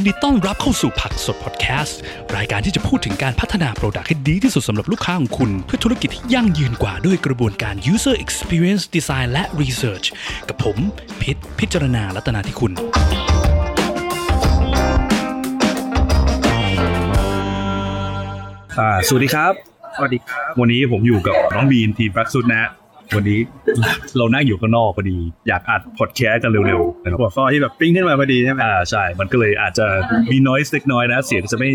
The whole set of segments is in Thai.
ยินดีต้อนรับเข้าสู่ผักสดพอดแคสต์ รายการที่จะพูดถึงการพัฒนาโปรดักต์ให้ดีที่สุดสำหรับลูกค้าของคุณ เพื่อธุรกิจที่ยั่งยืนกว่าด้วยกระบวนการ user experience design และ research กับผมพิษพิจารณาลัตนาที่คุณ อ่าสวัสดีครับ สวัสดีครับ วันนี้ผมอยู่กับน้องบีนทีมแบล็กซุดนะฮะ วันนี้เรานั่งอยู่ข้างนอกพอดี อยากอัดพอดแคสต์กันเร็วๆนะครับหัวข้อที่แบบปิ๊งขึ้นมาพอดีใช่ไหมอ่าใช่ มันก็เลยอาจจะมี noise เล็กน้อยนะ เสียงจะไม่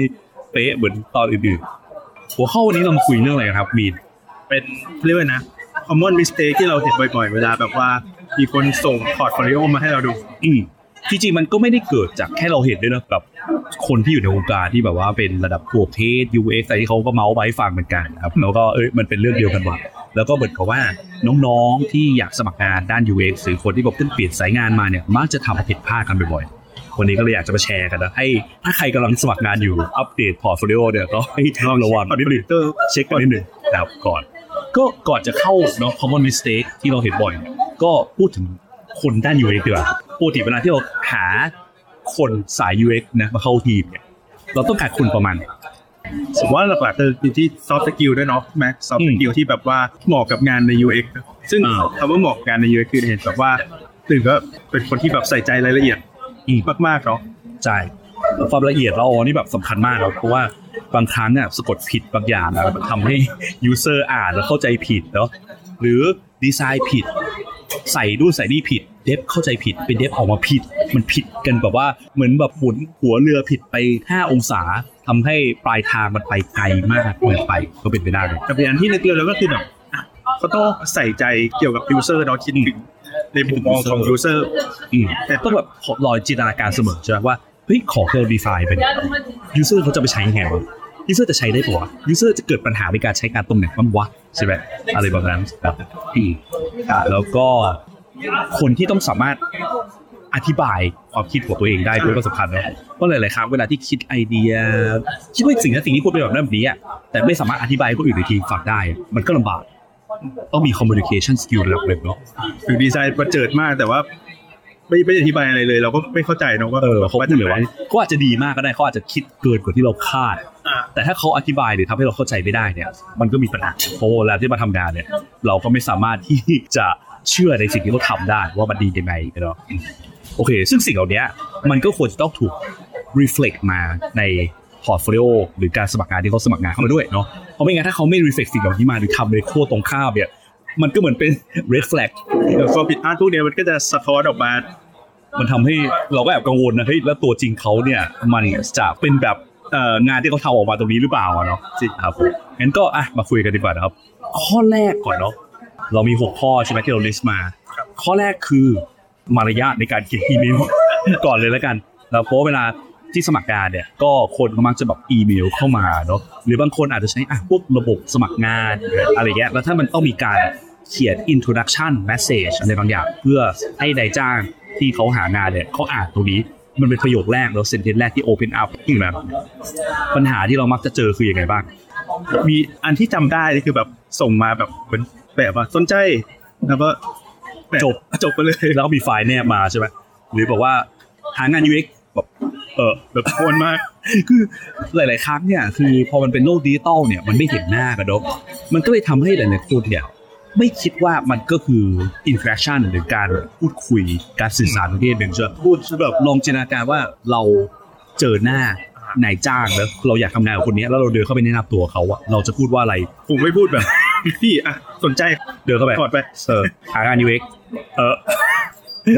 เป๊ะเหมือนตอนอื่นๆ หัวข้อวันนี้เรามาคุยเรื่องอะไรกันครับบีนเป็นเรียกว่านะ common mistake ที่เราเห็นบ่อยๆ เวลาแบบว่ามีคนส่ง portfolio มาให้เราดู อืมที่จริงมันก็ไม่ได้เกิดจากแค่เราเห็นด้วยนะแบบ คนที่อยู่ในวงการที่แบบว่าเป็นระดับพวกเทส UX อะไรที่เขาก็เมาท์ให้ฟังเหมือนกันครับแล้วก็เอ้ยมันเป็นเรื่องเดียวกันว่ะแล้วก็เหมือนกับว่าน้องๆที่อยากสมัครงานด้าน UX หรือคนที่แบบเพิ่งเปลี่ยนสายงานมาเนี่ยมักจะทำผิดพลาดกันบ่อยๆวันนี้ก็เลยอยากจะมาแชร์กันนะให้ถ้าใครกำลังสมัครงานอยู่อัปเดต portfolio เนี่ยก็ให้ต้องระวังนิดนึงเช็คกันนิดหนึ่งนะครับก่อน ก็ก่อนจะเข้าเนาะ common mistake ที่เราเห็นบ่อยเนี่ยก็พูดถึงคนด้าน UX ดีกว่าปกติเวลาที่เราหา คนสาย UX นะมาเข้าทีมเนี่ยเราต้องการคนประมาณผมว่าหลักๆคือที่ soft skill ด้วยเนาะแม็ก soft อืม skill ที่แบบว่าเหมาะกับงานใน UX ซึ่งอ่าคำว่าเหมาะกับงานใน UX คือเห็นแบบว่าถึงก็เป็นคนที่แบบใส่ใจรายละเอียดอืมมากๆเนาะใช่ความละเอียดเราอันนี่แบบสำคัญมากครับเพราะว่าบางครั้งเนี่ยสะกดผิดบางอย่างนะมันทำให้ user อ่านแล้วเข้าใจผิดเนาะหรือดีไซน์ผิด ใส่ดูนใส่นี่ผิด เดฟเข้าใจผิดเป็นเดฟออกมาผิด มันผิดกันแบบว่าเหมือนแบบหมุนหัวเรือผิดไป 5 องศาทำให้ปลายทางมันไปไกลมากเกินไปก็เป็นไปได้เลยแต่เป็นอันที่นึกเร็วแล้วก็คือแบบอะเขาต้องใส่ใจเกี่ยวกับ user เนาะคิดถึงในมุมมองของ user อืมแต่ต้องแบบลอยจินตนาการเสมอใช่ไหมว่าเฮ้ยของที่เราดีไซน์ไปเนี่ย user เขาจะไปใช้ยังไงวะ user จะใช้ได้ปะวะ user จะเกิดปัญหาในการใช้งานตรงไหนบ้างวะใช่ไหมอะไรแบบนั้นครับอืมอ่าแล้วก็ คนที่ต้องสามารถอธิบายความคิดของตัวเองได้ด้วยก็สำคัญนะเพราะหลายๆครั้งเวลาที่คิดไอเดีย คิดว่าสิ่งนั้นสิ่งนี้ควรเป็นแบบนั้นแบบนี้อะแต่ไม่สามารถอธิบายให้คนอื่นในทีมฟังได้ มันก็ลำบาก ต้องมี communication skill ระดับหนึ่งเนาะถึงดีไซน์ประเจิดมากแต่ว่าไม่ไม่อธิบายอะไรเลย เราก็ไม่เข้าใจเนาะว่าเออเขาพูดเลยว่าเขาอาจจะดีมากก็ได้เขาอาจจะคิดเกินกว่าที่เราคาดอะแต่ถ้าเขาอธิบายหรือทำให้เราเข้าใจไม่ได้เนี่ย มันก็มีปัญหาเพราะเวลาที่มาทำงานเนี่ย เราก็ไม่สามารถที่จะ เชื่อในสิ่งที่เขาทำได้ว่ามันดียังไงเนาะโอเค ซึ่งสิ่งเหล่านี้มันก็ควรจะต้องถูก reflect มาใน portfolio หรือการสมัครงานที่เขาสมัครงานเข้ามาด้วยเนาะเพราะไม่งั้นถ้าเขาไม่ reflect สิ่งเหล่านี้มาหรือทำในขั้วตรงข้ามเนี่ยมันก็เหมือนเป็น red flag เดี๋ยวความผิดพลาดพวกเนี้ยมันก็จะสะท้อนออกมา มันทำให้เราก็แอบกังวลนะเฮ้ยแล้วตัวจริงเขาเนี่ยมันจะเป็นแบบเอ่องานที่เขาทำออกมาตรงนี้หรือเปล่าอะเนาะสิครับผมงั้นก็อะมาคุยกันดีกว่านะครับ ข้อแรกก่อนเนาะ เรามีหกข้อใช่ไหมที่เรา list มา ข้อแรกคือมารยาทในการเขียนอีเมลก่อนเลยแล้วกันแล้วเพราะเวลาที่สมัครงานเนี่ยก็คนก็มักจะแบบอีเมลเข้ามาเนาะหรือบางคนอาจจะใช้อะพวกระบบสมัครงานอะไรเงี้ยแล้วถ้ามันต้องมีการเขียน introduction message อะไรบางอย่าง เพื่อให้นายจ้างที่เขาหางานเนี่ยเขาอ่านตรงนี้มันเป็นประโยคแรกแล้วเซนเทนแรกที่ open up ขึ้นมาปัญหาที่เรามักจะเจอคือยังไงบ้าง มีอันที่จำได้นี่คือแบบส่งมาแบบเหมือนแบบว่าสนใจแล้วก็แปะจบจบไปเลยแล้วก็มีไฟล์แนบมาใช่ไหมหรือบอกว่าหางาน UX แบบเออแบบโคนมาก คือหลาย ๆ ครั้งเนี่ยคือพอมันเป็นโลกดิจิตอลเนี่ยมันไม่เห็นหน้ากันเนอะมันก็เลยทำให้หลาย ๆ คนเนี่ยไม่คิดว่ามันก็คือ interaction หรือการพูดคุยการสื่อสารประเภทหนึ่งใช่ไหมพูดแบบลองจินตนาการว่าเราเจอหน้า นายจ้างแล้วเราอยากทำงานกับคนนี้แล้วเราเดินเข้าไปแนะนำตัวเขาอะเราจะพูดว่าอะไรผมไม่พูดแบบพี่อะสนใจเดินเข้าไปถอดไปเออหางาน UX เออ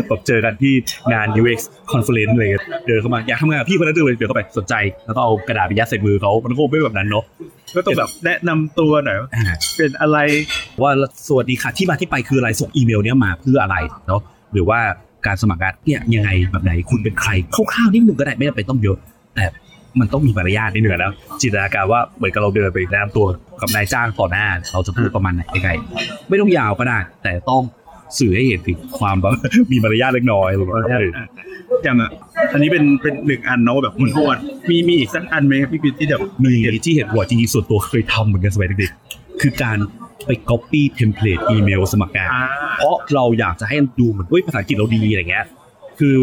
แบบเจอกันที่งาน UX conference อะไรเงี้ยเดินเข้ามาอยากทำงานกับพี่คนนั้นเลยเดินเข้าไปสนใจ แล้วก็เอากระดาษไปยัดใส่มือเขามันก็คงไม่แบบนั้นเนาะก็ต้องแบบแนะนำตัวหน่อยว่าอ่าเป็นอะไรว่าสวัสดีค่ะที่มาที่ไปคืออะไรส่งอีเมลเนี้ยมาเพื่ออะไรเนาะหรือว่าการสมัครงานเนี่ยยังไงแบบไหนคุณเป็นใครคร่าวๆนิดนึงก็ได้ไม่จำเป็นต้องเยอะแต่ มันต้องมีมารยาทนิดนึงอะนะจินตนาการว่าเหมือนกับเราเดินไปแนะนำตัวกับนายจ้างต่อหน้า เราจะพูดประมาณไหนยังไงไม่ต้องยาวก็ได้แต่ต้องสื่อให้เห็นถึงความแบบมีมารยาทเล็กน้อยหรือว่าเอออย่างอะอันนี้เป็นเป็นหนึ่งอันเนาะแบบมันทวนมีมีอีกสักอันไหมครับพี่ปิ๊ดที่แบบมีที่เห็นหัวจริงๆส่วนตัวเคยทำเหมือนกันสมัยเด็กๆคือการไป copy template อีเมลสมัครงานอ่าเพราะเราอยากจะให้ดูเหมือนเฮ้ยภาษาอังกฤษเราดีอะไรเงี้ย คือ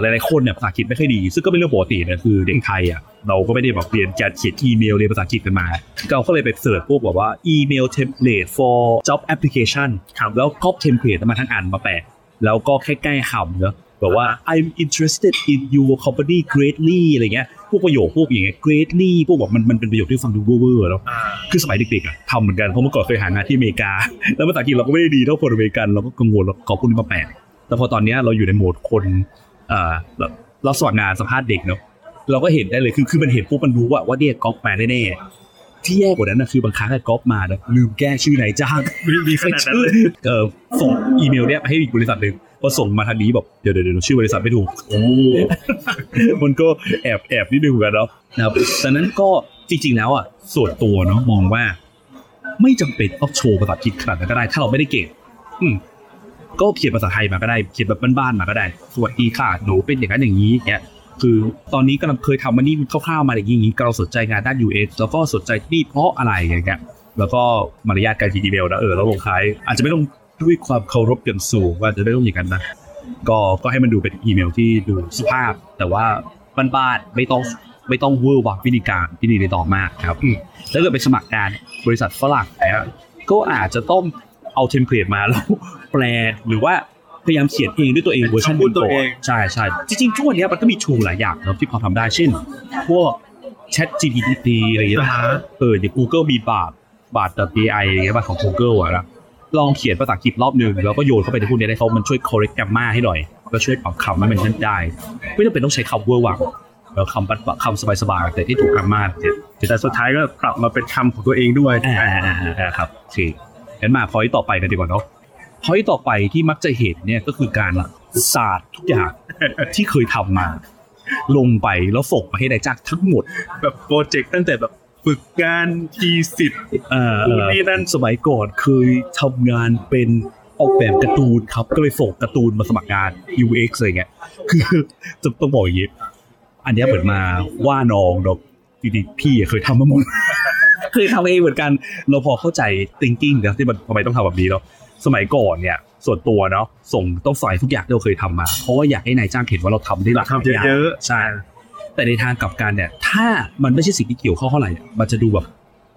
หลายๆคนเนี่ยภาษาอังกฤษไม่ค่อยดี ซึ่งก็เป็นเรื่องปกตินะคือเด็กไทยอะเราก็ไม่ได้แบบเรียนการเขียนอีเมลเรียนภาษาอังกฤษกันมา เราก็เลยไป search พวกแบบว่าอีเมลเทมเพลต for job application ครับแล้วก็ template มาทั้งอันมาแปะ แล้วก็แค่แก้คำเนอะแบบว่า I'm interested in your company greatly อะไรเงี้ย พวกประโยคพวกอย่างเงี้ย greatly พวกแบบมันมันเป็นประโยคที่ฟังดูเวอร์ๆแล้วอ่าคือสมัยเด็กๆอะทำเหมือนกัน เพราะเมื่อก่อนเคยหางานที่อเมริกา แล้วภาษาอังกฤษเราก็ไม่ได้ดีเท่าคนอเมริกัน เราก็กังวลเราก๊อปพวกนี้มาแปะ แต่พอตอนเนี้ยเราอยู่ในโหมดคนเอ่อเราเราสมัครงานสัมภาษณ์เด็กเนาะเราก็เห็นได้เลยคือคือมันเห็นปุ๊บมันรู้ว่าว่าเนี่ยก๊อปมาแน่ๆที่แย่กว่านั้นนะคือบางครั้งอะก๊อปมานะลืมแก้ชื่อนายจ้างมีมีขนาดนั้นเลยเออส่งอีเมลเนี้ยไปให้อีกบริษัทหนึ่งพอส่งมาทางนี้แบบเดี๋ยวเดี๋ยวเดี๋ยวชื่อบริษัทไม่ถูกโอ้มันก็แอบแอบนิดนึงเหมือนกันเนาะนะครับดังนั้นก็จริง ๆ แล้วอะส่วนตัวเนาะมองว่า ไม่จำเป็นต้องโชว์ภาษาอังกฤษขนาดนั้นก็ได้ ถ้าเราไม่ได้เก่งอืม ก็เขียนภาษาไทยมาก็ได้เขียนแบบบ้านๆมาก็ได้ สวัสดีค่ะหนูเป็นอย่างนั้นอย่างนี้เนี่ยคือตอนนี้กำลังเคยทำมันนี่คร่าวๆมาอย่างนี้อย่างนี้เราสนใจงานด้าน UX แล้วก็สนใจที่นี่เพราะอะไรอย่างเงี้ยแล้วก็มารยาทการเขียนอีเมลนะเออแล้วลงท้าย อาจจะไม่ต้องด้วยความเคารพอย่างสูงว่าจะไม่ต้องอย่างนั้นนะก็ก็ให้มันดูเป็นอีเมลที่ดูสุภาพ แต่ว่าบ้านๆไม่ต้องไม่ต้องเวอร์วังวิธีการที่ดีในต่อมากครับถ้าเกิดไปสมัครงานบริษัทฝรั่งนะก็อาจจะต้อง เอา template มาแล้วแปลหรือว่าพยายามเขียนเองด้วยตัวเองเวอร์ชันพูดตัวเองใช่ใช่จริงๆทุกวันนี้มันก็มี tool หลายอย่างนะครับที่พอทำได้เช่น พวก Chat GPT อะไรอย่างเงี้ยอ่าฮะเออเดี๋ยว Google มีบาทบาท AI อะไรเงี้ยบาทของ Google อะนะลองเขียนภาษาอังกฤษรอบหนึ่งแล้วก็โยนเข้าไปในพวกนี้ได้เขามันช่วย correct grammar ให้หน่อยก็ช่วยปรับคำให้มันนั่นได้ ไม่จำเป็นต้องใช้คำเวอร์วังแล้วคำปัดคำสบายๆแต่ที่ถูก grammar เนี่ยแต่สุดท้ายก็ปรับมาเป็นคำของตัวเองด้วยอ่าอ่าอ่าอ่าครับโอเค งั้นมาพอยต่อไปกันดีกว่าเนาะพอยต่อไปที่มักจะเห็นเนี่ยก็คือการศาสตร์ทุกอย่างที่เคยทำมา ลงไปแล้วส่งไปให้นายจ้างทั้งหมด แบบโปรเจกต์ตั้งแต่แบบฝึกงานทีสิทธิ์เอ่อนู่นนี่นั่นสมัยก่อนเคยทำงานเป็นออกแบบการ์ตูนครับ ก็เลยส่งการ์ตูนมาสมัครงาน UX อะไรเงี้ย คือจะต้องบอกอย่างนี้ อันเนี้ยเหมือนมาว่าน้องเนาะจริงๆพี่อะเคยทำมาหมดเคยทำเองเหมือนกันเราพอเข้าใจ thinking นะที่มันทำไมต้องทำแบบนี้เนาะสมัยก่อนเนี่ย ส่วนตัวเนาะส่งต้องใส่ทุกอย่างที่เราเคยทำมา เพราะว่าอยากให้นายจ้างเห็นว่าเราทำได้หลากหลายทำเยอะใช่แต่ในทางกลับกันเนี่ย ถ้ามันไม่ใช่สิ่งที่เกี่ยวข้องเท่าไหร่เนี่ยมันจะดูแบบ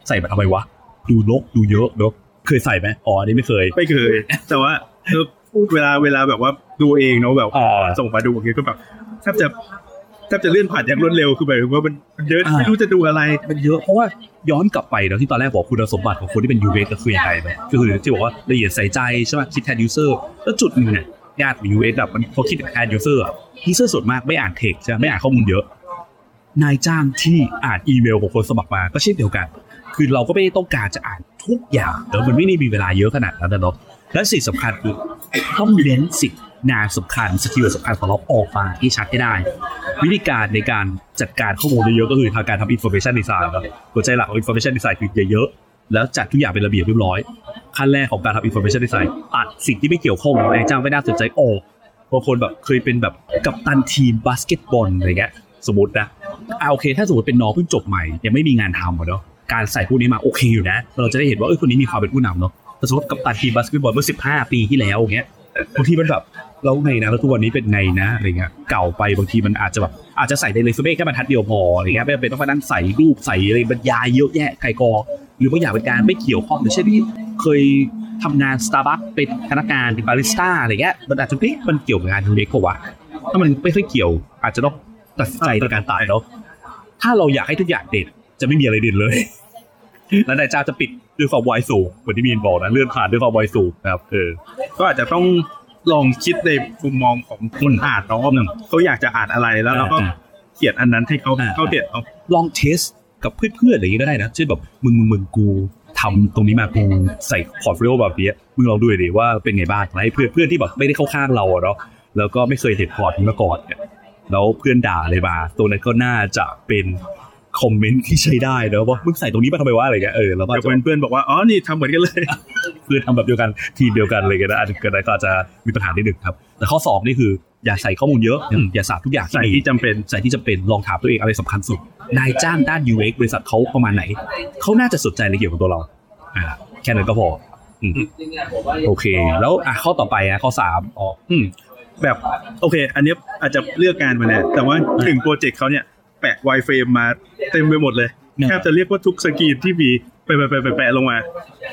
ใส่มาทำไมวะดูลกดูเยอะเนาะเคยใส่ไหมอ๋ออันนี้ไม่เคย ไม่เคย แต่ว่าเออเวลาเวลาแบบว่าดูเองเนาะแบบอ่าส่งมาดูอย่างเงี้ยก็แบบแทบจะ แทบจะเลื่อนผ่านอย่างรวดเร็วคือแบบว่ามันมันเยอะอ่าไม่รู้จะดูอะไร มันเยอะเพราะว่าย้อนกลับไปเนาะที่ตอนแรกบอกคุณสมบัติของคนที่เป็น UX ก็คือยังไงเนาะก็คือที่บอกว่าละเอียดใส่ใจใช่ไหมคิดแทน user แล้วจุดหนึ่งเนี่ยญาติของ UX แบบมันพอคิดแทน user อะ user ส่วนมากไม่อ่านเทคใช่ไหมไม่อ่านข้อมูลเยอะ นายจ้างที่อ่านอีเมลของคนสมัครมาก็เช่นเดียวกัน คือเราก็ไม่ได้ต้องการจะอ่านทุกอย่างแล้วมันไม่ได้มีเวลาเยอะขนาดนั้นนะเนาะและสิ่งสำคัญคือต้องเน้นสิ่ง งานสำคัญสกิลสำคัญของเราออกมาที่ชัดให้ได้ วิธีการในการจัดการข้อมูลเยอะๆก็คือทางการทำ information design ครับหัวใจหลักของ information design คือเยอะๆแล้วจัดทุกอย่างเป็นระเบียบเรียบร้อยขั้นแรกของการทำ information design ตัดสิ่งที่ไม่เกี่ยวข้องนายจ้างไม่น่าสนใจออกบางคนแบบเคยเป็นแบบกัปตันทีมบาสเกตบอลอะไรเงี้ยสมมตินะอ่าโอเค ถ้าสมมติเป็นน้องเพิ่งจบใหม่ยังไม่มีงานทำอะเนาะการใส่พวกนี้มาโอเคอยู่นะ เราจะได้เห็นว่าเอ้ยคนนี้มีความเป็นผู้นำเนาะสมมติกัปตันทีมบาสเกตบอลเมื่อ 15 ปีที่แล้วอย่างเงี้ย บางทีมันแบบเราไงนะแล้วทุกวันนี้เป็นไงนะอะไรเงี้ยเก่าไปบางทีมันอาจจะแบบอาจจะใส่ในเรซูเม่แค่บรรทัดเดียวพออะไรเงี้ยไม่จำเป็นต้องมานั่งใส่รูปใส่อะไรบรรยายเยอะแยะไกลกอหรือบางอย่างเป็นการไม่เกี่ยวข้องอย่างเช่นที่เคยทำงาน Starbucks เป็นพนักงานเป็นบาริสต้าอะไรเงี้ยมันอาจจะเอ๊ะมันเกี่ยวกับงานเล็กกว่าวะถ้ามันไม่ค่อยเกี่ยว อาจจะต้องตัดใจในการตายเนาะถ้าเราอยากให้ทุกอย่างเด่นจะไม่มีอะไรเด่นเลย แล้วนายจ้าจะปิด ด้วยความไวสูงเหมือนที่มีนบอกนะเลื่อนผ่านด้วยความไวสูงนะครับเออก็อาจจะต้องลองคิดในมุมมองของคนอ่านเนาะว่าเขาอยากจะอ่านอะไรแล้วเราก็อ่าเขียนอันนั้นให้เขาอ่าเขาเด็ดเอาลอง test กับเพื่อนๆอะไรอย่างนี้ก็ได้นะเช่นแบบมึงมึงมึงกูทำตรงนี้มากูใส่ portfolio แบบนี้มึงลองดูหน่อยดิว่าเป็นไงบ้างแล้วให้เพื่อนเพื่อนที่แบบไม่ได้เข้าข้างเราอะเนาะแล้วก็ไม่เคยเห็น port นี้มาก่อนเนี่ยแล้วเพื่อนด่าอะไรมาตัวนั้นก็น่าจะเป็น คอมเมนต์ที่ใช้ได้เนอะว่ามึงใส่ตรงนี้มาทำไมวะอะไรเงี้ยเออแล้วก็เดี๋ยวจะเพื่อนๆบอกว่าอ๋อนี่ทำเหมือนกันเลยเพื่อนทำแบบเดียวกันทีมเดียวกันอะไรเงี้ยนะอาจจะเกิดอะไรก็อาจจะมีปัญหานิดหนึ่งครับ แต่ข้อสองนี่คืออย่าใส่ข้อมูลเยอะ อย่าสาบทุกอย่างใส่ที่จำเป็นใส่ที่จำเป็นลองถามตัวเองอะไรสำคัญสุด นายจ้างด้าน UX บริษัทเขาประมาณไหน เขาน่าจะสนใจในเกี่ยวกับตัวเราอ่าแค่นั้นก็พออืมโอเค แล้วอะข้อต่อไปอะข้อสามอ๋ออืมแบบโอเค อันเนี้ยอาจจะเลือกงานมาแหละแต่ว่าถึงโปรเจกต์เขาเนี่ย แปะ wireframe มาเต็มไปหมดเลยแทบจะเรียกว่าทุกสกรีนที่มีไปไปไปแปะลงมา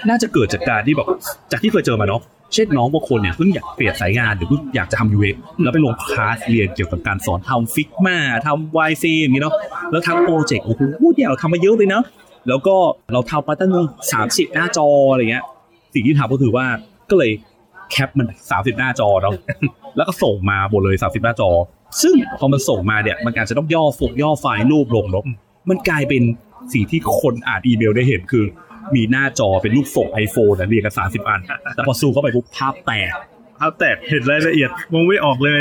น่าจะเกิดจากการที่แบบจากที่เคยเจอมาเนาะเช่นน้องบางคนเนี่ยเพิ่งอยากเปลี่ยนสายงานหรือเพิ่งอยากจะทำ UX แล้วไปลงคลาสเรียนเกี่ยวกับการสอนทำ Figma ทำ YC อย่างนี้เนาะแล้วทำโปรเจกต์โอ้โหเนี่ยเราทำมาเยอะเลยเนาะแล้วก็เราทำมาตั้งสามสิบหน้าจออะไรเงี้ยสิ่งที่ทำก็คือว่าก็เลยแคปมันสามสิบหน้าจอเนาะแล้วก็ส่งมาหมดเลยสามสิบหน้าจอ ซึ่งพอมันส่งมาเนี่ยมันอาจจะต้องย่อโฟกย่อไฟล์รูปลงเนาะมันกลายเป็นสิ่งที่คนอ่านอีเมลได้เห็นคือ มีหน้าจอเป็นรูปส่ง iPhone นะเรียงกันสามสิบอัน แต่พอซูมเข้าไปปุ๊บภาพแตกภาพแตกเห็นรายละเอียดมองไม่ออกเลย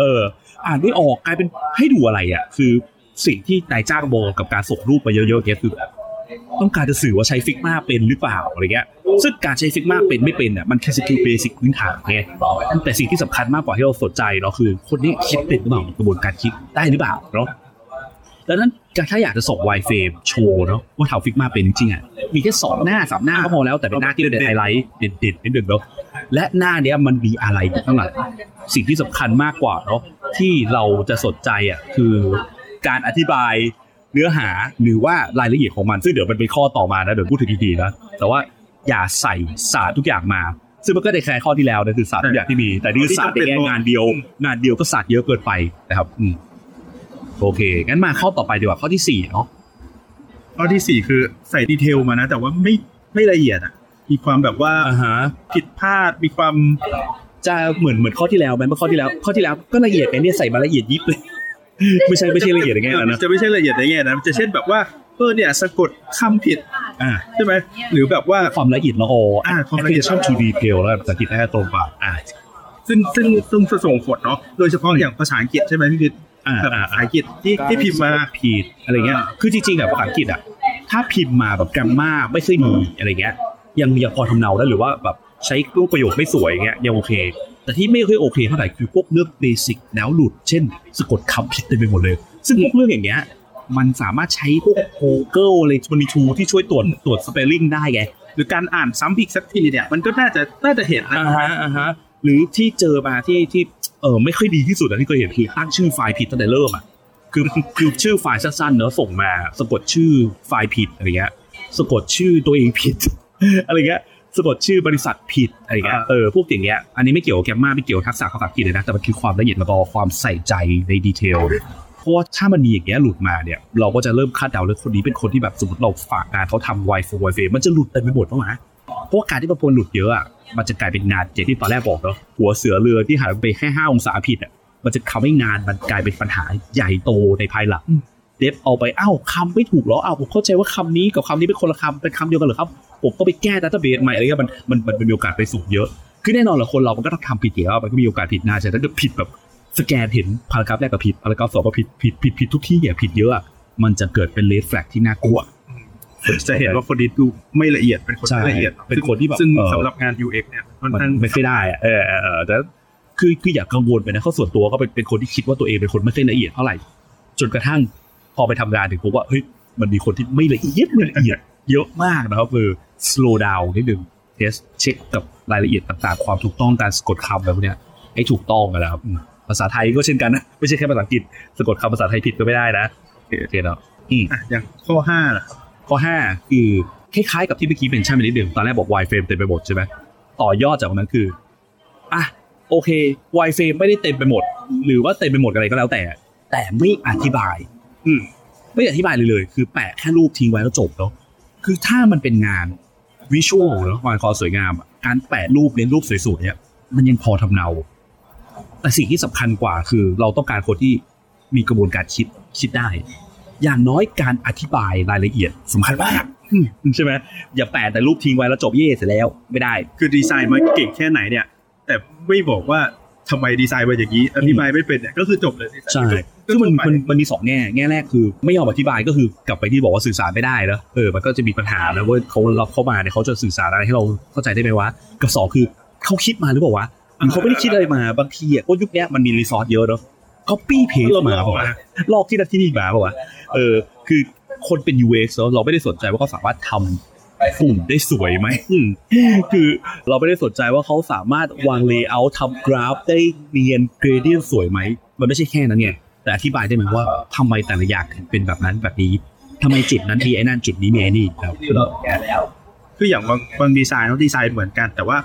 เออ อ่านไม่ออกกลายเป็นให้ดูอะไรอะ คือสิ่งที่นายจ้างมองกับการส่งรูปไปเยอะๆเนี่ยคือ ต้องการจะสื่อว่าใช้ Figma เป็นหรือเปล่าอะไรเงี้ยซึ่งการใช้ Figma เป็นไม่เป็นอะมันแค่ skill basic พื้นฐานไงแต่สิ่งที่สำคัญมากกว่าที่เราสนใจเนาะคือ คนนี้คิดเป็นหรือเปล่ากระบวนการคิดได้หรือเปล่าเนาะดังนั้นการถ้าอยากจะส่ง wireframe โชว์เนาะว่าทำ Figma เป็นจริงๆอะมีแค่สองหน้าสามหน้าก็พอแล้วแต่เป็นหน้าที่เป็นไฮไลท์เด่นๆนิดนึงเนาะและหน้าเนี้ยมันมีอะไรอยู่ข้างหลังสิ่งที่สำคัญมากกว่าเนาะที่เราจะสนใจอะคือการอธิบาย เนื้อหาหรือว่ารายละเอียดของมัน ซึ่งเดี๋ยวมันเป็นข้อต่อมานะเดี๋ยวพูดถึงทีๆนะแต่ว่าอย่าใส่ศาสตร์ทุกอย่างมา ซึ่งมันก็ได้แคร์ข้อที่แล้วนะคือศาสตร์ทุกอย่างที่มี แต่นี่คือศาสตร์ในแง่งานเดียว งานเดียวก็ศาสตร์เยอะเกินไปนะครับอืมโอเค งั้นมาข้อต่อไปดีกว่าข้อที่สี่เนาะข้อที่สี่คือใส่ดีเทลมานะ แต่ว่าไม่ไม่ละเอียดอะ มีความแบบว่าอ่าฮะผิดพลาดมีความจะเหมือนเหมือนข้อที่แล้วไหมเมื่อข้อที่แล้ว ข้อที่แล้วก็ละเอียดไงเนี่ยใส่มาละเอียดยิบเลย ไม่ใช่ไม่ใช่ละเอียดอย่างเงี้ยนะจะไม่ใช่ละเอียดในแง่นะมันจะเช่นแบบว่าเออเนี่ยสะกดคำผิดอ่าใช่ไหมหรือแบบว่าความละเอียดละอออ่าความละเอียด attention to detail แล้วภาษาอังกฤษน่าจะตรงกว่าอ่าซึ่งซึ่งซึ่งจะส่งผลเนาะโดยเฉพาะอย่างภาษาอังกฤษใช่ไหมพี่พิษอ่าแบบอ่าภาษาอังกฤษที่ที่พิมพ์มาผิดอะไรเงี้ยอ่าคือจริงๆอะภาษาอังกฤษอะถ้าพิมพ์มาแบบแกรมมาไม่ค่อยดีอะไรเงี้ยยังยังพอทำเนาได้หรือว่าแบบใช้รูปประโยคไม่สวยเงี้ยยังโอเค แต่ที่ไม่ค่อยโอเคเท่าไหร่คือพวกเรื่องเบสิกแล้วหลุด เช่น สะกดคำผิดเต็มไปหมดเลย ซึ่งพวกเรื่องอย่างเงี้ยมันสามารถใช้พวก Google อะไรมันมีทูที่ช่วยตรวจตรวจสเปลลิ่งได้ไงหรือการอ่านซ้ำอีกสักทีเนี่ยมันก็น่าจะน่าจะเห็นนะอ่าฮะอ่าฮะหรือที่เจอมาที่ที่เออไม่ค่อยดีที่สุดอะที่เคยเห็นคือตั้งชื่อไฟล์ผิดตั้งแต่เริ่มอะคือคือชื่อไฟล์สั้นๆเนอะส่งมา สะกดชื่อไฟล์ผิดอะไรเงี้ยสะกดชื่อตัวเองผิดอะไรเงี้ย สะกดชื่อบริษัทผิดอะไรเงี้ยเออพวกอย่างเงี้ยอันนี้ไม่เกี่ยวกับแกมมาไม่เกี่ยวกับทักษะภาษาอังกฤษเลยนะแต่มันคือความละเอียดแล้วก็ความใส่ใจในดีเทลเพราะว่าถ้ามันมีอย่างเงี้ยหลุดมาเนี่ย เราก็จะเริ่มคาดเดาเลยคนนี้เป็นคนที่แบบสมมติเราฝากงานเขาทำไวโฟไวเฟมันจะหลุดเต็มไปหมดบ้างไหมเพราะว่าการที่มันพลหลุดเยอะอะมันจะกลายเป็นงานอย่างที่ตอนแรกบอกเนาะหัวเสือเรือที่หันไปแค่ห้าองศาผิดอะมันจะทำให้งานมันกลายเป็นปัญหาใหญ่โตในภายหลังเดฟเอาไปอ้าวคำไม่ถูกเหรออ้าวผมเข้าใจว่าคำนี้กับคำนี้เป็นคนละคำเป็นคำเดียวกันเหรอครับ ผมก็ไปแก้ database ใหม่อะไรเงี้ยมันมันมันมีโอกาสไปสูงเยอะ คือแน่นอนแหละคนเรามันก็ต้องทำผิดอยู่แล้วมันก็มีโอกาสผิดนะแต่ถ้าเกิดผิดแบบสแกนเห็น paragraph แรกก็ผิด paragraph สองก็ผิดผิดผิดผิดทุกที่อย่าผิดเยอะอะมันจะเกิดเป็น red flag ที่น่ากลัวจะเห็นว่าคนนี้ดูไม่ละเอียดเป็นคนใช่ไม่ละเอียดเป็นคนที่แบบซึ่งเออสำหรับงาน UX เนี่ยมันมันทั้งไม่ค่อยได้อะเออเออเออแต่คือคืออย่ากังวลไปนะเขาส่วนตัวก็เป็นเป็นคนที่คิดว่าตัวเองเป็นคนไม่ค่อยละเอียดเท่าไหร่จนกระทั่งพอไปทำงานถึงพบว่าเฮ้ยมันมีคนที่ไม่ละเอียดไม่ละเอียดเยอะมากนะครับคือ slow down นิดนึงเทสเช็คกับรายละเอียดต่างๆ ความถูกต้องการสะกดคำอะไรพวกเนี้ยให้ถูกต้องกันนะครับอืมภาษาไทยก็เช่นกันนะ ไม่ใช่แค่ภาษาอังกฤษสะกดคำภาษาไทยผิดก็ไม่ได้นะโอเคโอเคเนาะอืมอะอย่างข้อห้าล่ะข้อ5คือคล้ายๆกับที่เมื่อกี้เป็นชั่นไปนิดหนึ่งตอนแรกบอก Y frame เต็มไปหมดใช่ไหมต่อยอดจากนั้นคืออะโอเค Y frame ไม่ได้เต็มไปหมด หรือว่าเต็มไปหมดอะไรก็แล้วแต่ แต่ไม่อธิบาย อืมไม่อธิบายเลยเลย คือแปะแค่รูปทิ้งไว้แล้วจบเนาะคือถ้ามันเป็นงาน วิชวลเนาะงานความสวยงามอะการแปะรูปเน้นรูปสวยๆเนี่ยมันยังพอทำเนา แต่สิ่งที่สำคัญกว่าคือ เราต้องการคนที่มีกระบวนการคิดคิดได้ อย่างน้อยการอธิบายรายละเอียดสำคัญมากอืมใช่ไหมอย่าแปะแต่รูปทิ้งไว้แล้วจบเย่เสร็จแล้วไม่ได้ คือดีไซน์มาเก่งแค่ไหนเนี่ย แต่ไม่บอกว่าทำไมดีไซน์มาอย่างนี้อธิบายไม่เป็นเนี่ยก็คือจบเลยใช่ ก็ซึ่งมันทั่วไปมันมันมีสองแง่แง่แรกคือ ไม่ยอมอธิบายก็คือกลับไปที่บอกว่าสื่อสารไม่ได้แล้วเออมันก็จะมีปัญหาแล้วว่าเขารับเข้ามาเนี่ยเขาจะสื่อสารอะไรให้เราเข้าใจได้ไหมวะกับสองคือเขาคิดมาหรือเปล่าวะหรือเขาไม่ได้คิดอะไรมาบางทีอะก็ยุคเนี้ยมันมีรีซอสเยอะเนาะเขาปี้เพจมาเปล่าวะลอกที่นั่นที่นี่มาเปล่าวะเออคือคนเป็น UX เนอะเราไม่ได้สนใจว่าเขาสามารถทฝุ่นได้สวยไหมอืมคือเราไม่ได้สนใจว่าเขาสามารถวาง layer ทำกราฟได้เนียน gradient สวยไหม มันไม่ใช่แค่นั้นไง แต่อธิบายได้ไหมว่าทำไมแต่ละอย่างถึงเป็นแบบนั้นแบบนี้ทำไมจุดนั้นมีไอ้นั่นจุดนี้มีไอ้นี่ครับคืออย่างบางบางดีไซน์เขาดีไซน์เหมือนกัน แต่ว่า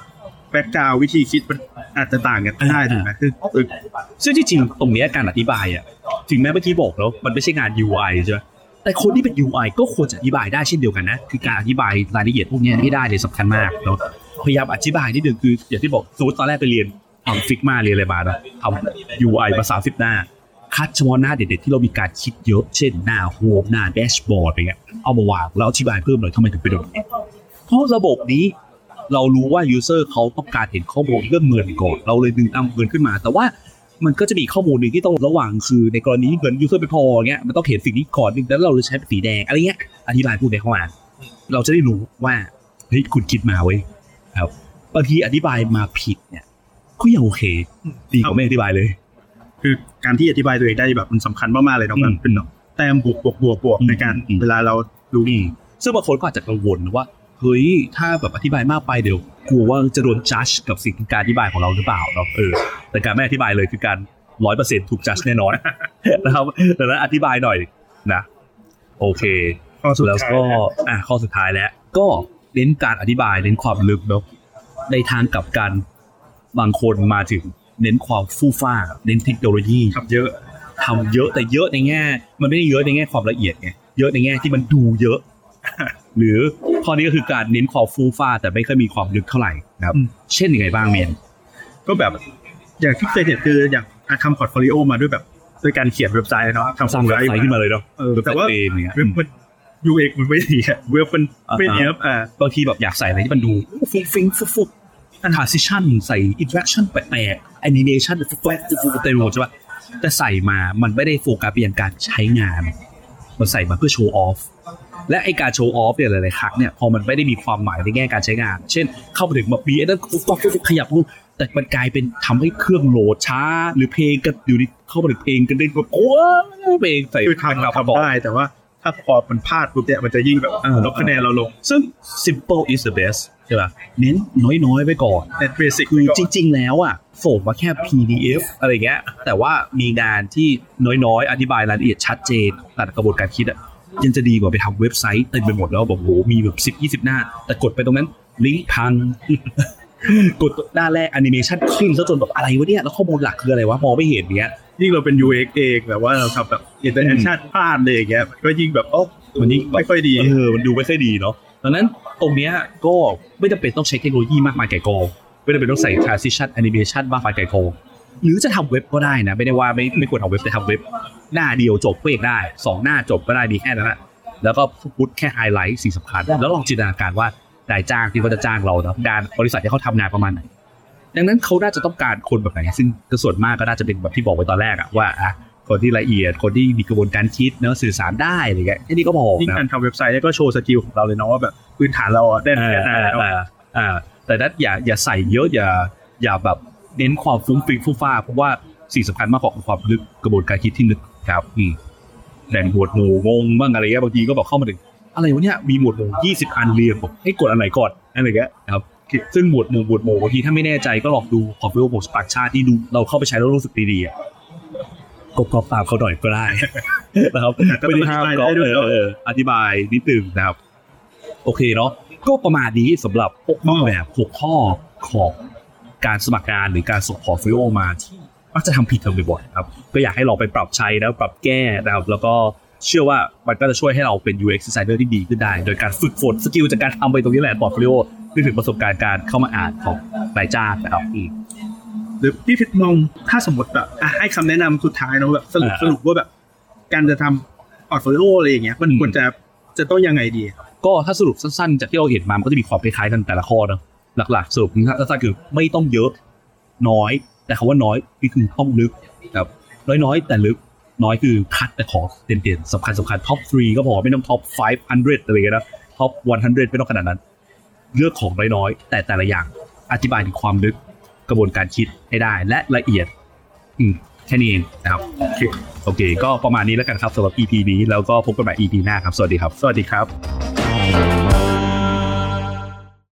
background วิธีคิดมันอาจจะต่างกันได้ถูกไหมคือคือซึ่งที่จริงตรงเนี้ยการอธิบายอะถึงแม้เมื่อกี้บอกแล้วมันไม่ใช่งาน UI ใช่ไหมแต่คนที่เป็น UI ก็ควรจะอธิบายได้เช่นเดียวกันนะ คือการอธิบายรายละเอียดพวกเนี้ยให้ได้เลยสำคัญมากแล้วพยายามอธิบายนิดนึงคืออย่างที่บอกสมมติตอนแรกไปเรียนทำฟิกมาเรียนอะไรมาเนาะทำ UI มาสามสิบหน้า คัดเฉพาะหน้าเด็ดๆที่เรามีการคิดเยอะ เช่นหน้าโฮมหน้าแดชบอร์ดอะไรเงี้ยเอามาวางแล้วอธิบายเพิ่มหน่อยทำไมถึงเป็นแบบนี้เพราะระบบนี้เรารู้ว่า user เขาต้องการเห็นข้อมูลเรื่องเงินก่อน เราเลยดึงเอาเงินขึ้นมา แต่ว่ามันก็จะมีข้อมูลหนึ่งที่ต้องระวังคือในกรณีที่เงิน user ไม่พอเงี้ยมันต้องเห็นสิ่งนี้ก่อนหนึ่งแล้วเราเลยใช้สีแดงอะไรเงี้ยอธิบายพูดในข้ออ่านเราจะได้รู้ว่าเฮ้ยคุณคิดมาเว้ยครับบางทีอธิบายมาผิดเนี่ยก็ยังโอเค ดีกว่าไม่อธิบายเลย คือการที่อธิบายตัวเองได้แบบมันสำคัญมากๆเลยเนาะอืมมันเป็นแต้มบวกบวกบวกบวกอืมในการอืมเวลาเรารู้อืมซึ่งบางคนก็อาจจะกังวลว่าเฮ้ยถ้าแบบอธิบายมากไปเดี๋ยวกลัวว่าจะโดนจัดกับสิ่งที่การอธิบายของเราหรือเปล่าเนาะเออแต่การไม่อธิบายเลยคือการร้อยเปอร์เซ็นต์ถูกจัดแน่นอนนะครับดังนั้นอธิบายหน่อยนะโอเคข้อสุดแล้วท้ายก็อะข้อสุดท้ายแล้ว ก็เน้นการอธิบายเน้นความลึกเนาะในทางกลับกันบางคนมาถึง เน้นความฟู่ฟ้า เน้นเทคโนโลยีครับเยอะทำเยอะแต่เยอะในแง่ มันไม่ได้เยอะในแง่ความละเอียดไงเยอะในแง่ที่มันดูเยอะ หรือข้อนี้ก็คือการเน้นความฟู่ฟ้า แต่ไม่ค่อยมีความลึกเท่าไหร่นะครับอืมเช่นยังไงบ้างเมนก็แบบอย่างที่เคยเห็นคืออย่างอะทำ portfolio มาด้วยแบบด้วยการเขียนเว็บไซต์เนาะทำสร้างเว็บไซต์ขึ้นมาเลยเนาะเออแต่ว่าเว็บไซต์เองเนี่ยเว็บมัน UX มันไม่ดีอะเว็บมันไม่อ่าฮะเนี้ยบอ่าบางทีแบบอยากใส่อะไรที่มันดูฟุ้งฟิ้งฟุบฟุบ transition ใส่ interaction แปลกๆ animation ฟุบฟุบฟุบเต็มไปหมดใช่ปะแต่ใส่มามันไม่ได้โฟกัสไปยังการใช้งาน มันใส่มาเพื่อ show off และไอ้การ show off เนี่ยหลายๆครั้งเนี่ยพอมันไม่ได้มีความหมายในแง่การใช้งาน เช่น เข้ามาถึงแบบมีไอ้นั่นฟุบฟุบฟุบขยับรูปแต่มันกลายเป็นทำให้เครื่องโหลดช้า หรือเพลงก็อยู่ดีเข้ามาถึงเพลงกันได้แบบโอ้ยเพลงใส่คือทำแบบทำได้แต่ว่าถ้าพอมันพลาดปุ๊บเนี่ยมันจะยิ่งแบบเออลดคะแนนเราลง ซึ่ง simple is the best ใช่ป่ะเน้นน้อยๆไว้ก่อนเน้น basic คือจริง ๆ แล้วอะส่งมาแค่ PDF อะไรเงี้ย แต่ว่ามีงานที่น้อยๆ อธิบายรายละเอียดชัดเจนตัดกระบวนการคิดอะยังจะดีกว่าไปทำเว็บไซต์เต็มไปหมดแล้วบอกโหมีแบบสิบยี่สิบหน้า แต่กดไปตรงนั้นลิงก์พังกดหน้าแรกแอนิเมชันขึ้นซะจนแบบอะไรวะเนี่ย แล้วข้อมูลหลักคืออะไรวะ มองไม่เห็นเนี้ย ยิ่งเราเป็น UX เองแบบว่าเราทำแบบ interaction พลาดเลยอย่างเงี้ยมันก็ยิ่งแบบโอ้มันยิ่งแบบไม่ค่อยดีเออมันดูไม่ค่อยดีเนาะ ดังนั้นตรงเนี้ยก็ไม่จำเป็นต้องใช้เทคโนโลยีมากมายไก่กองไม่จำเป็นต้องใส่ transition animation มากมายไก่กองหรือจะทำเว็บก็ได้นะ ไม่ได้ว่าไม่ไม่ควรทำเว็บแต่ทำเว็บหน้าเดียวจบเวกได้สองหน้าจบก็ได้มีแค่นั้นแหละแล้วก็ put แค่ไฮไลท์สิ่งสำคัญ แล้วลองจินตนาการว่านายจ้างที่เขาจะจ้างเราเนาะงานบริษัทที่เขาทำงานประมาณไหนดังนั้นเขาน่าจะต้องการคนแบบไหนซึ่งส่วนมากก็น่าจะเป็นแบบที่บอกไว้ตอนแรกอะว่าอะ คนที่ละเอียด คนที่มีกระบวนการคิดเนาะสื่อสารได้อะไรเงี้ยแค่นี้ก็พอยิ่งนะการทำเว็บไซต์เนี่ยก็โชว์ skill ของเราเลยเนาะว่าแบบพื้นฐานเราอะได้แค่ไหนแล้วอ่าอ่าแต่นั้นอย่าอย่าใส่เยอะอย่าอย่าแบบเน้นความฟุ้งฟิ้งฟุ้งฟ้าเพราะว่าสิ่งสำคัญมากกว่าคือความลึกกระบวนการคิดที่ลึกครับอืมแบ่งหมวดหมู่งงบ้างอะไรเงี้ยบางทีก็บอกเข้ามาถึงอะไรวะเนี่ยมีหมวดหมู่ยี่สิบอันเรียงบอกให้กดอันไหนก่อนอะไรเงี้ยครับซึ่งหมวดหมู่หมวดหมู่บางทีถ้าไม่แน่ใจก็ลองดูคอมพิวเตอร์บวกสปาร์ชาที่ดูเราเข้าไปใช้แล้วรู้สึกดีๆ อะก็กรอบตามเขาหน่อยก็ได้นะครับไม่ได้ห้ามก็เออเออเอออธิบายนิดนึงนะครับ โอเคเนาะก็ประมาณนี้สำหรับรูปแบบหกข้อของการสมัครงานหรือการส่ง portfolio มาที่มักจะทำผิดทำบ่อยๆครับ ก็อยากให้ลองไปปรับใช้แล้วปรับแก้นะครับแล้วก็เชื่อว่ามันก็จะช่วยให้เราเป็น UX designer ที่ดีขึ้นได้ โดยการฝึกฝน skill จากการทำไปตรงนี้แหละ portfolio นึกถึงประสบการณ์การเข้ามาอ่านของนายจ้างนะครับอืม หรือพี่พิทมองถ้าสมมติแบบอะให้คำแนะนำสุดท้ายเนาะแบบสรุปอ่าสรุปว่าแบบ การจะทำ portfolio อะไรอย่างเงี้ย มันอืมควรจะจะต้องยังไงดีครับก็ถ้าสรุปสั้นๆ จากที่เราเห็นมา มันก็จะมีความคล้ายๆกันแต่ละข้อเนอะหลักๆ สรุปสั้นๆคือไม่ต้องเยอะน้อย แต่คำว่าน้อยนี่คือต้องลึกครับน้อยๆ แต่ลึกน้อยคือคัดแต่ของเด่นๆสำคัญสำคัญ top 3ก็พอไม่ต้อง top 500 อะไรอย่างเงี้ยนะ top 100 ไม่ต้องขนาดนั้น เลือกของน้อยๆ แต่แต่ละอย่างอธิบายถึงความลึก กระบวนการคิดให้ได้และละเอียด อืมแค่นี้เองนะครับโอเคโอเค ก็ประมาณนี้แล้วกันครับสำหรับ EP นี้แล้วก็พบกันใหม่ EP หน้าครับ สวัสดีครับ สวัสดีครับ